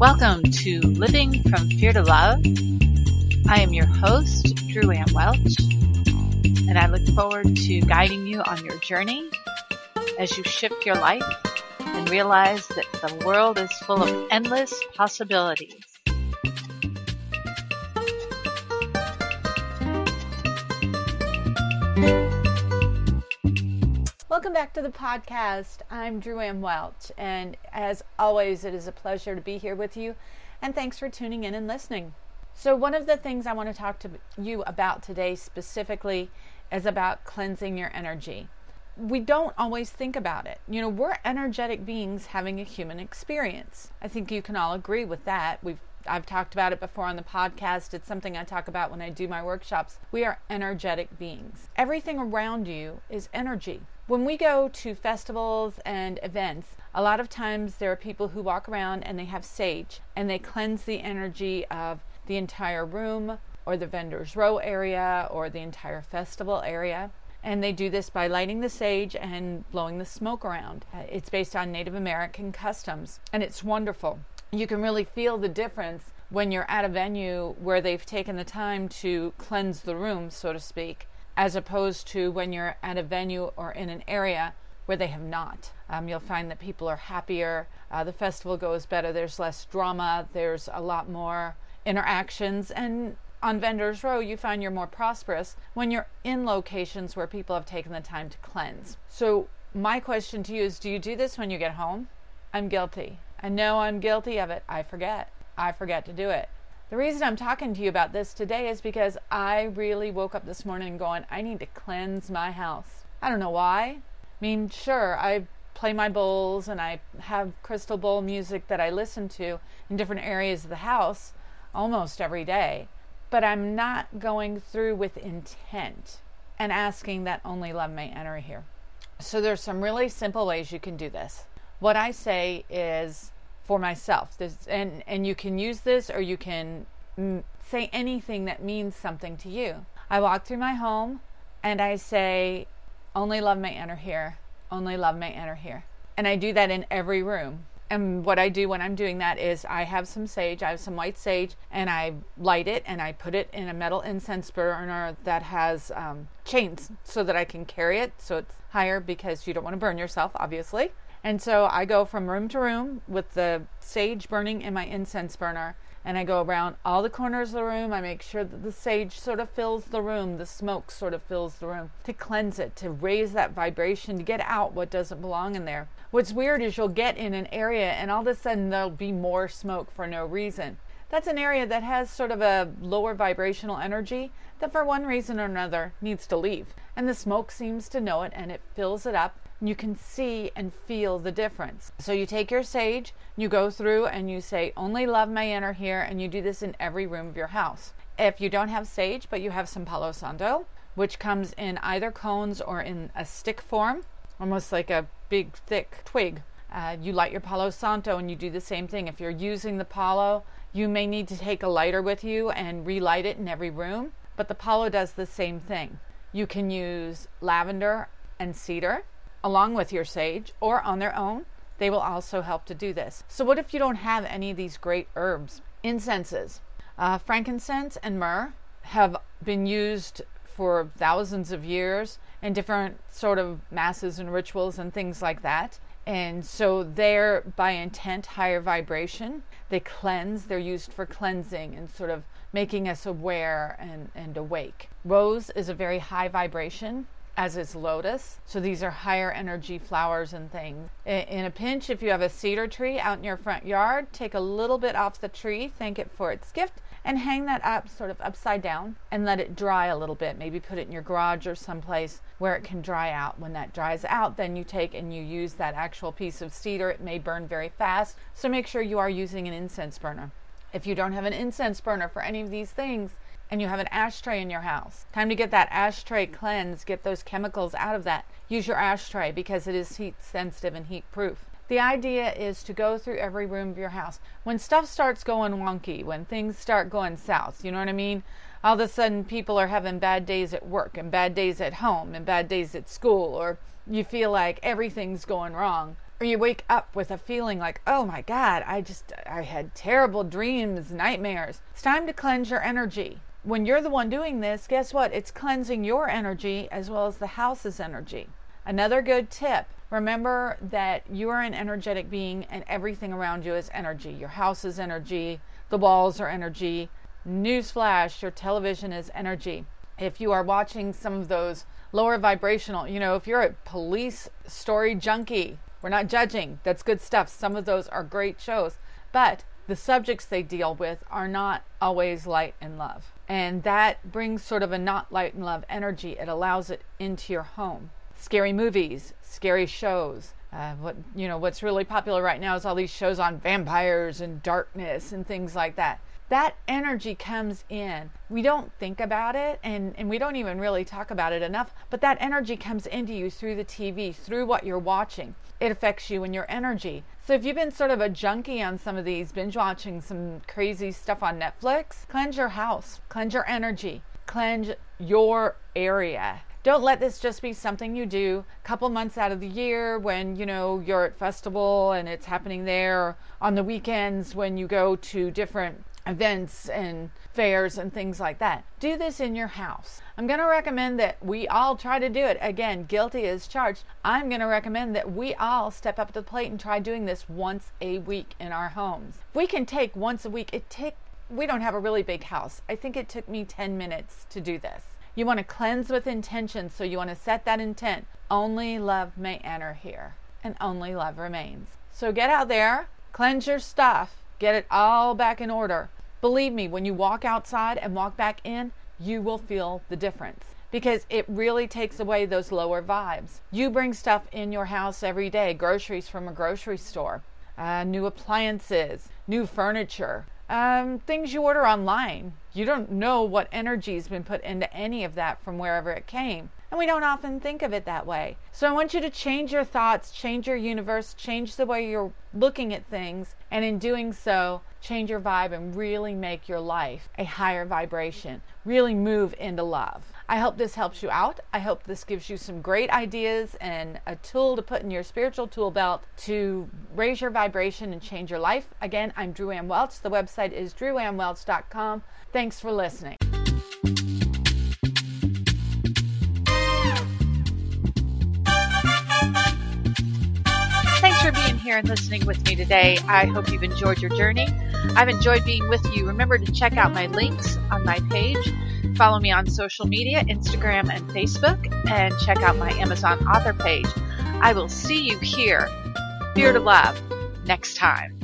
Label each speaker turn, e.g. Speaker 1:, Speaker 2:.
Speaker 1: Welcome to Living from Fear to Love. I am your host, Drew Ann Welch, and I look forward to guiding you on your journey as you shift your life and realize that the world is full of endless possibilities.
Speaker 2: Welcome back to the podcast. I'm Drew Ann Welch, and as always, it is a pleasure to be here with you. And thanks for tuning in and listening. So, one of the things I want to talk to you about today specifically is about cleansing your energy. We don't always think about it. You know, we're energetic beings having a human experience. I think you can all agree with that. We've I've talked about it before on the podcast. It's something I talk about when I do my workshops. We are energetic beings. Everything around you is energy. When we go to festivals and events, a lot of times there are people who walk around and they have sage and they cleanse the energy of the entire room or the vendor's row area or the entire festival area. And they do this by lighting the sage and blowing the smoke around. Uh, it's based on Native American customs and it's wonderful. You can really feel the difference when you're at a venue where they've taken the time to cleanse the room, so to speak, as opposed to when you're at a venue or in an area where they have not. Um, you'll find that people are happier, uh, the festival goes better, there's less drama, there's a lot more interactions, and on Vendors Row, you find you're more prosperous when you're in locations where people have taken the time to cleanse. So, my question to you is do you do this when you get home? I'm guilty. I know I'm guilty of it. I forget. I forget to do it. The reason I'm talking to you about this today is because I really woke up this morning going, I need to cleanse my house. I don't know why. I mean, sure, I play my bowls and I have crystal bowl music that I listen to in different areas of the house almost every day, but I'm not going through with intent and asking that only love may enter here. So there's some really simple ways you can do this. What I say is for myself. This, and and you can use this or you can say anything that means something to you. I walk through my home and I say, "Only love may enter here. Only love may enter here." And I do that in every room. And what I do when I'm doing that is I have some sage, I have some white sage, and I light it and I put it in a metal incense burner that has um, chains so that I can carry it so it's higher because you don't want to burn yourself, obviously. And so I go from room to room with the sage burning in my incense burner. And I go around all the corners of the room. I make sure that the sage sort of fills the room, the smoke sort of fills the room to cleanse it, to raise that vibration, to get out what doesn't belong in there. What's weird is you'll get in an area and all of a sudden there'll be more smoke for no reason. That's an area that has sort of a lower vibrational energy that, for one reason or another, needs to leave. And the smoke seems to know it and it fills it up you can see and feel the difference. So you take your sage, you go through and you say, Only love may enter here, and you do this in every room of your house. If you don't have sage, but you have some Palo Santo, which comes in either cones or in a stick form, almost like a big thick twig. Uh, you light your Palo Santo and you do the same thing. If you're using the Palo, you may need to take a lighter with you and relight it in every room, but the Palo does the same thing. You can use lavender and cedar along with your sage or on their own. They will also help to do this. So, what if you don't have any of these great herbs? Incenses. Uh, frankincense and myrrh have been used for thousands of years in different sort of masses and rituals and things like that. And so they're by intent higher vibration. They cleanse, they're used for cleansing and sort of making us aware and, and awake. Rose is a very high vibration as is lotus. So these are higher energy flowers and things. In a pinch, if you have a cedar tree out in your front yard, take a little bit off the tree, thank it for its gift, and hang that up sort of upside down and let it dry a little bit. Maybe put it in your garage or someplace where it can dry out. When that dries out, then you take and you use that actual piece of cedar. It may burn very fast, so make sure you are using an incense burner. If you don't have an incense burner for any of these things, and you have an ashtray in your house. Time to get that ashtray cleansed, get those chemicals out of that. Use your ashtray because it is heat sensitive and heat proof. The idea is to go through every room of your house. When stuff starts going wonky, when things start going south, you know what I mean? All of a sudden, people are having bad days at work and bad days at home and bad days at school, or you feel like everything's going wrong. or you wake up with a feeling like, oh my God, I just, I had terrible dreams, nightmares. It's time to cleanse your energy. When you're the one doing this, guess what? It's cleansing your energy as well as the house's energy. Another good tip remember that you are an energetic being and everything around you is energy. Your house is energy, the walls are energy. Newsflash, your television is energy. If you are watching some of those lower vibrational, you know, if you're a police story junkie, we're not judging. That's good stuff. Some of those are great shows. But the subjects they deal with are not always light and love. And that brings sort of a not light and love energy. It allows it into your home. Scary movies, scary shows. Uh, what you know, what's really popular right now is all these shows on vampires and darkness and things like that that energy comes in. We don't think about it and, and we don't even really talk about it enough, but that energy comes into you through the TV, through what you're watching. It affects you and your energy. So if you've been sort of a junkie on some of these, binge watching some crazy stuff on Netflix, cleanse your house, cleanse your energy, cleanse your area. Don't let this just be something you do a couple months out of the year when, you know, you're at festival and it's happening there, on the weekends when you go to different events and fairs and things like that. Do this in your house. I'm going to recommend that we all try to do it. Again, guilty is charged. I'm going to recommend that we all step up to the plate and try doing this once a week in our homes. If we can take once a week, it take we don't have a really big house. I think it took me 10 minutes to do this. You want to cleanse with intention, so you want to set that intent. Only love may enter here, and only love remains. So get out there, cleanse your stuff, Get it all back in order. Believe me, when you walk outside and walk back in, you will feel the difference because it really takes away those lower vibes. You bring stuff in your house every day groceries from a grocery store, uh, new appliances, new furniture, um, things you order online. You don't know what energy's been put into any of that from wherever it came. And we don't often think of it that way. So I want you to change your thoughts, change your universe, change the way you're looking at things, and in doing so, change your vibe and really make your life a higher vibration. Really move into love. I hope this helps you out. I hope this gives you some great ideas and a tool to put in your spiritual tool belt to raise your vibration and change your life. Again, I'm Drew Ann Welch. The website is drewannwelch.com. Thanks for listening.
Speaker 1: Here and listening with me today. I hope you've enjoyed your journey. I've enjoyed being with you. Remember to check out my links on my page. Follow me on social media, Instagram and Facebook, and check out my Amazon author page. I will see you here, Fear to Love, next time.